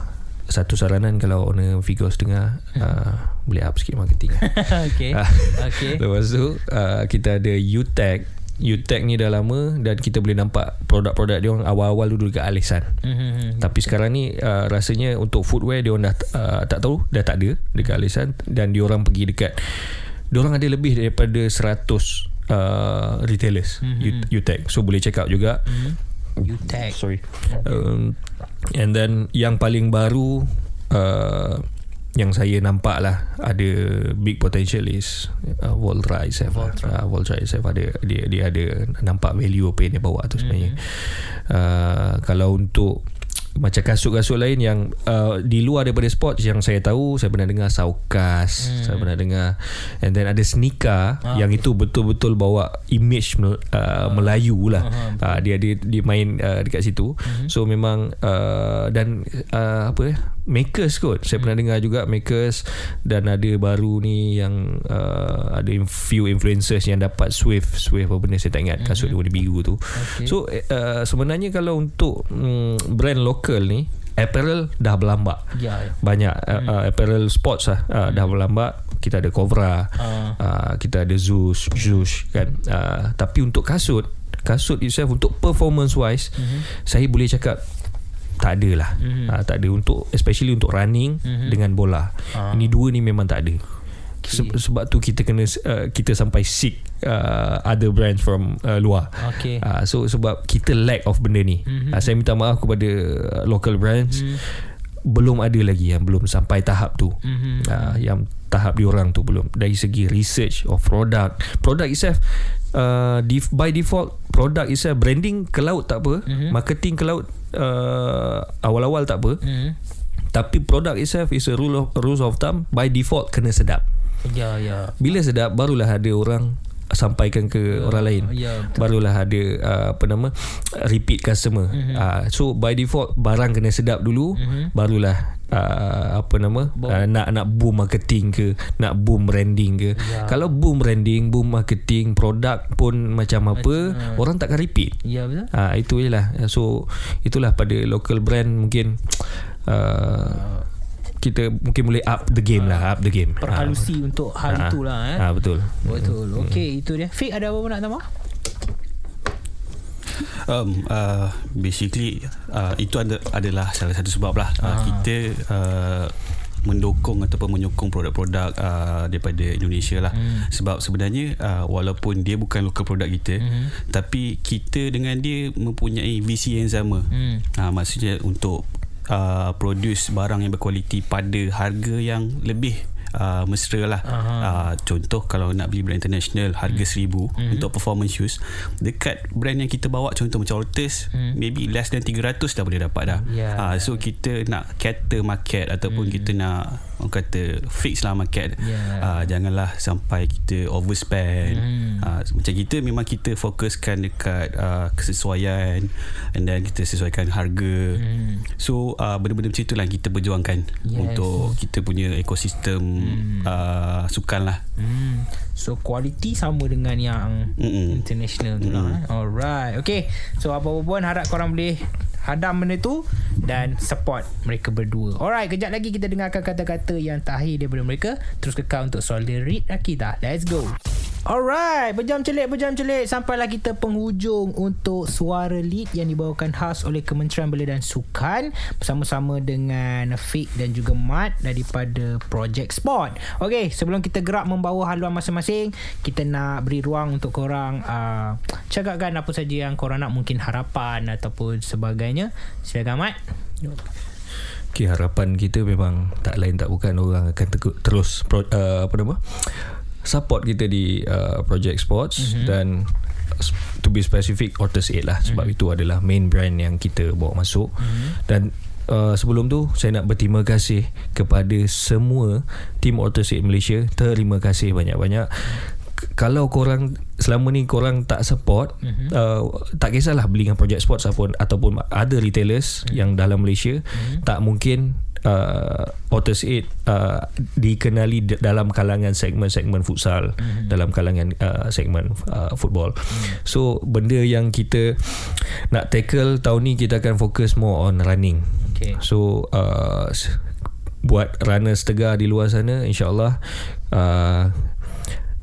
satu saranan kalau owner Figos dengar uh, boleh up sikit marketing okay. Okay. Lepas tu uh, kita ada UTech UTech ni dah lama dan kita boleh nampak produk-produk dia orang awal-awal dulu dekat Alisan. Mhm. Tapi sekarang ni uh, rasanya untuk footwear dia orang dah uh, tak tahu dah tak ada dekat Alisan dan dia orang pergi dekat dia orang ada lebih daripada 100 uh, retailers Mhm. mm UTech. So boleh check out juga. You tag. Sorry. Um, and then yang paling baru uh, yang saya nampak lah ada big potential is uh, Voltra SF Voltra. Uh, Voltra SF ada dia dia ada nampak value apa yang dia bawa tu sebenarnya mm-hmm. uh, kalau untuk macam kasut-kasut lain yang uh, di luar daripada sports yang saya tahu saya pernah dengar Saukas hmm. saya pernah dengar and then ada sneaker ah, yang itu betul-betul bawa image uh, Melayu lah uh, dia dia dia main uh, dekat situ hmm. so memang uh, dan uh, apa ya makers kot saya pernah dengar juga makers dan ada baru ni yang uh, ada few influencers yang dapat Swift Swift apa benda saya tak ingat kasut dia warna biru tu Okay. so uh, sebenarnya kalau untuk um, brand lokal ni apparel dah berlambak Ya. ya. banyak uh, uh, apparel sports lah uh, dah berlambak kita ada Cobra Ah. uh, kita ada Zeus Zeus kan uh, tapi untuk kasut kasut itself untuk performance wise mm-hmm. saya boleh cakap tak ada lah mm-hmm. uh, tak ada untuk especially untuk running mm-hmm. dengan bola Ah. ini dua ni memang tak ada Se- sebab tu kita kena uh, kita sampai seek uh, other brands from uh, luar Okay. uh, so sebab kita lack of benda ni mm-hmm. uh, saya minta maaf kepada uh, local brands mm. belum ada lagi yang belum sampai tahap tu Mhm. uh, yang tahap diorang tu belum dari segi research of product product itself uh, def- by default product itself branding ke laut tak apa mm-hmm. marketing ke laut uh, awal-awal tak apa Mhm. tapi product itself is a rule of rules of thumb by default kena sedap Ya, ya. bila sedap barulah ada orang sampaikan ke orang lain ya, betul. barulah ada uh, apa nama repeat customer Mhm. mm-hmm. uh, so by default barang kena sedap dulu Mhm. mm-hmm. barulah uh, apa nama uh, nak nak boom marketing ke nak boom branding ke Ya. kalau boom branding boom marketing produk pun macam apa Macam- orang takkan repeat Ya, betul. Ah itu je lah. So itulah pada local brand mungkin uh, kita mungkin boleh up the game lah, up the game. Perhalusi untuk hal Ah. itulah eh. Ah betul. Betul. Okey, itu dia. Fik ada apa nak tambah? Um, uh, basically uh, itu ada, adalah salah satu sebab lah uh, kita uh, mendukung ataupun menyokong produk-produk uh, daripada Indonesia lah hmm. sebab sebenarnya uh, walaupun dia bukan local produk kita hmm. tapi kita dengan dia mempunyai visi yang sama Hmm. uh, maksudnya untuk uh, produce barang yang berkualiti pada harga yang lebih uh, mesra lah uh, contoh kalau nak beli brand international harga hmm. seribu hmm. untuk performance shoes dekat brand yang kita bawa contoh macam Ortiz hmm. maybe less than 300 dah boleh dapat dah Ya. uh, so kita nak cater market ataupun hmm. kita nak orang kata fix lah market Ya. uh, janganlah sampai kita overspend Hmm. uh, macam kita memang kita fokuskan dekat uh, kesesuaian and then kita sesuaikan harga Hmm. So uh, benda-benda macam itulah kita perjuangkan Yes. untuk kita punya ekosistem hmm. uh, sukan lah. Hmm. So quality sama dengan yang Mm-mm. international tu lah. eh. Alright. Okay. So apa-apa pun harap korang boleh hadam benda tu dan support mereka berdua. Alright. Kejap lagi kita dengarkan kata-kata yang terakhir daripada mereka. Terus kekal untuk soal lirik kita. Let's go. Alright, berjam celik, berjam celik. Sampailah kita penghujung untuk Suara Lead yang dibawakan khas oleh Kementerian Belia dan Sukan Bersama-sama dengan Fik dan juga Mat daripada Project Sport. Okay, sebelum kita gerak membawa haluan masing-masing Kita nak beri ruang untuk korang uh, Cakapkan apa saja yang korang nak Mungkin harapan ataupun sebagainya. Silakan Mat. Okay, harapan kita memang tak lain tak bukan orang akan terus pro, uh, apa nama support kita di uh, Project Sports mm-hmm. dan to be specific Otters 8 lah sebab mm-hmm. itu adalah main brand yang kita bawa masuk mm-hmm. dan Uh, sebelum tu saya nak berterima kasih kepada semua tim Otters 8 Malaysia terima kasih banyak-banyak k- kalau korang selama ni korang tak support mm-hmm. uh, tak kisahlah beli dengan Project Sports ataupun ataupun ada retailers mm-hmm. yang dalam Malaysia mm-hmm. tak mungkin uh, Otters 8 uh, dikenali d- dalam kalangan segmen-segmen futsal mm-hmm. dalam kalangan uh, segmen uh, football mm-hmm. so benda yang kita nak tackle tahun ni kita akan fokus more on running Okay. so uh, buat runners tegar di luar sana insyaallah uh,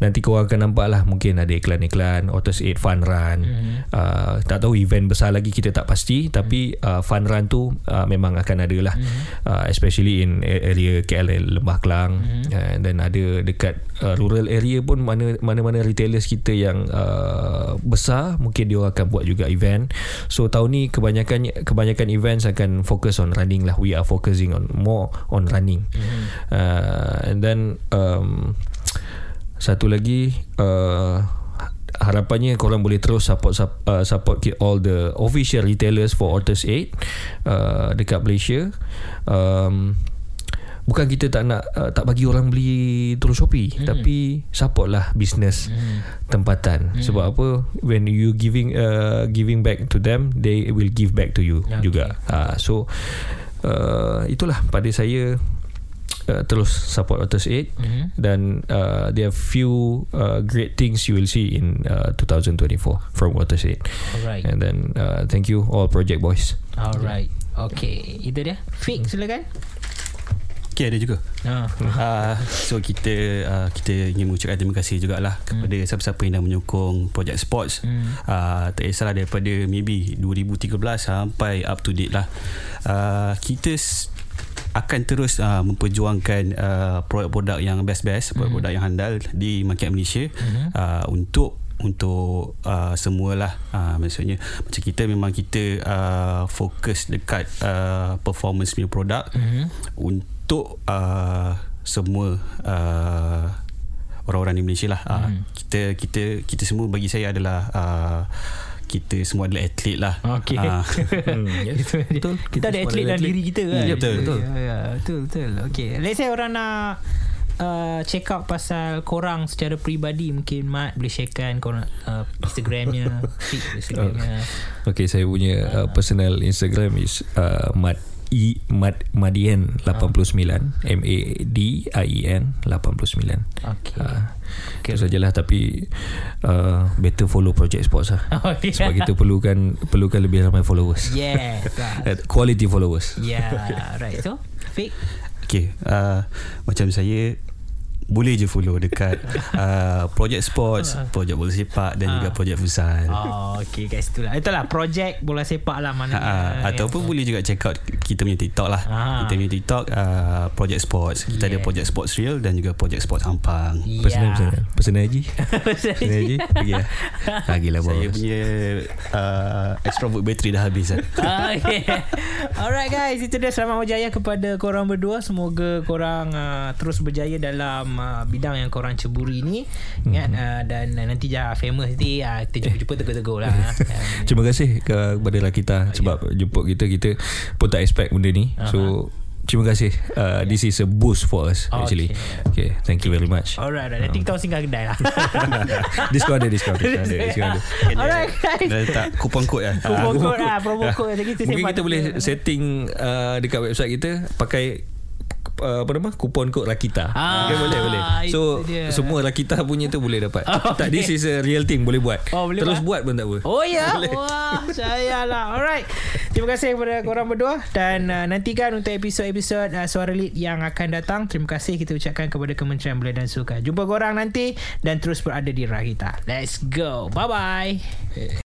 Nanti korang akan nampak lah Mungkin ada iklan-iklan Otters 8 Fun Run mm-hmm. uh, Tak tahu event besar lagi Kita tak pasti Tapi uh, Fun Run tu uh, Memang akan ada lah mm-hmm. uh, Especially in area KL Lembah Kelang mm-hmm. uh, Dan ada dekat uh, Rural area pun mana, Mana-mana retailers kita yang uh, Besar Mungkin dia akan buat juga event So tahun ni Kebanyakan Kebanyakan events akan Focus on running lah We are focusing on More on running mm-hmm. uh, And then um, satu lagi uh, harapannya korang boleh terus support uh, support all the official retailers for Otters 8 uh, dekat Malaysia um, bukan kita tak nak uh, tak bagi orang beli terus Shopee hmm. tapi support lah business hmm. tempatan hmm. sebab apa when you giving uh, giving back to them they will give back to you okay. juga uh, so uh, itulah pada saya uh, terus support Otters 8 mm-hmm. dan uh, there are few uh, great things you will see in uh, 2024 from Otters 8 Alright. and then uh, thank you all project boys Alright. Okay. Itu dia. Fik silakan. Okay ada juga Ha. uh, So kita uh, Kita ingin mengucapkan terima kasih jugalah Kepada Hmm. siapa-siapa yang dah menyokong Project Sports uh, Tak kisahlah daripada Maybe 2013 Sampai up to date lah uh, Kita akan terus uh, memperjuangkan uh, produk-produk yang best-best, produk-produk yang handal di market Malaysia. Uh, untuk untuk uh, semualah. Uh, maksudnya macam kita memang kita uh, fokus dekat uh, performance punya produk. Mhm. untuk uh, semua uh, orang-orang di Malaysia lah. Uh, kita kita kita semua bagi saya adalah uh, kita semua adalah atlet lah Okay. Ah. Hmm, yes. betul. Kita, Kita ada atlet dalam atlet. diri kita kan. Ya, betul, betul. Ya, ya, betul, betul. Okay. Let's say orang nak uh, check out pasal korang secara peribadi mungkin Mat boleh sharekan korang uh, Instagramnya, Instagramnya. Okay saya punya uh, personal Instagram is uh, Mad I Mad Madian 89 M A D I E N 89 Okay. uh, okay. Itu sajalah tapi uh, better follow Project Sports lah Oh, yeah. sebab kita perlukan perlukan lebih ramai followers Yes. Uh, quality followers yeah, right. So, Fik. Okay uh, Macam saya Boleh je follow dekat uh, Project Sports Project Bola Sepak Dan juga Project Futsal Oh, okay guys. Itulah. Itulah projek bola sepak lah mana. Ha, ataupun boleh juga check out kita punya TikTok lah. Ah. Kita punya TikTok uh, Project Sports. Kita Yeah. ada Project Sports Real dan juga Project Sports Ampang. personal personal personal Haji personal Haji Bagi lah. Lagilah Saya bos punya uh, extrovert battery dah habis lah. okay. Alright guys, itu dia selamat berjaya kepada korang berdua. Semoga korang uh, terus berjaya dalam uh, bidang yang korang ceburi ni. Ingat uh, dan uh, nanti dah famous nanti uh, kita jumpa-jumpa tegur-tegur lah. Uh, Terima kasih ke- kepada Rakita sebab jemput kita kita pun tak expect benda ni. So terima kasih. Uh, this is a boost for us actually. Okay, thank you very much. Alright, alright. Nanti kita singgah kedai lah. diskon ada diskon diskon ada diskon ada. Alright guys. Dah letak kupon kod lah. Promo code lah, promo kita Mungkin kita boleh setting uh, dekat website kita pakai uh, apa nama kupon kod Rakita. Ah, okay, boleh boleh. So semua Rakita punya tu boleh dapat. Oh, Tak okay. this is a real thing boleh buat. Oh, boleh Terus buat? buat pun tak apa. Oh ya Wah Saya lah Alright Terima kasih kepada korang berdua Dan uh, nantikan untuk episod-episod uh, Suara Lead yang akan datang Terima kasih kita ucapkan kepada Kementerian Belia dan Sukan Jumpa korang nanti Dan terus berada di Rahita Let's go Bye-bye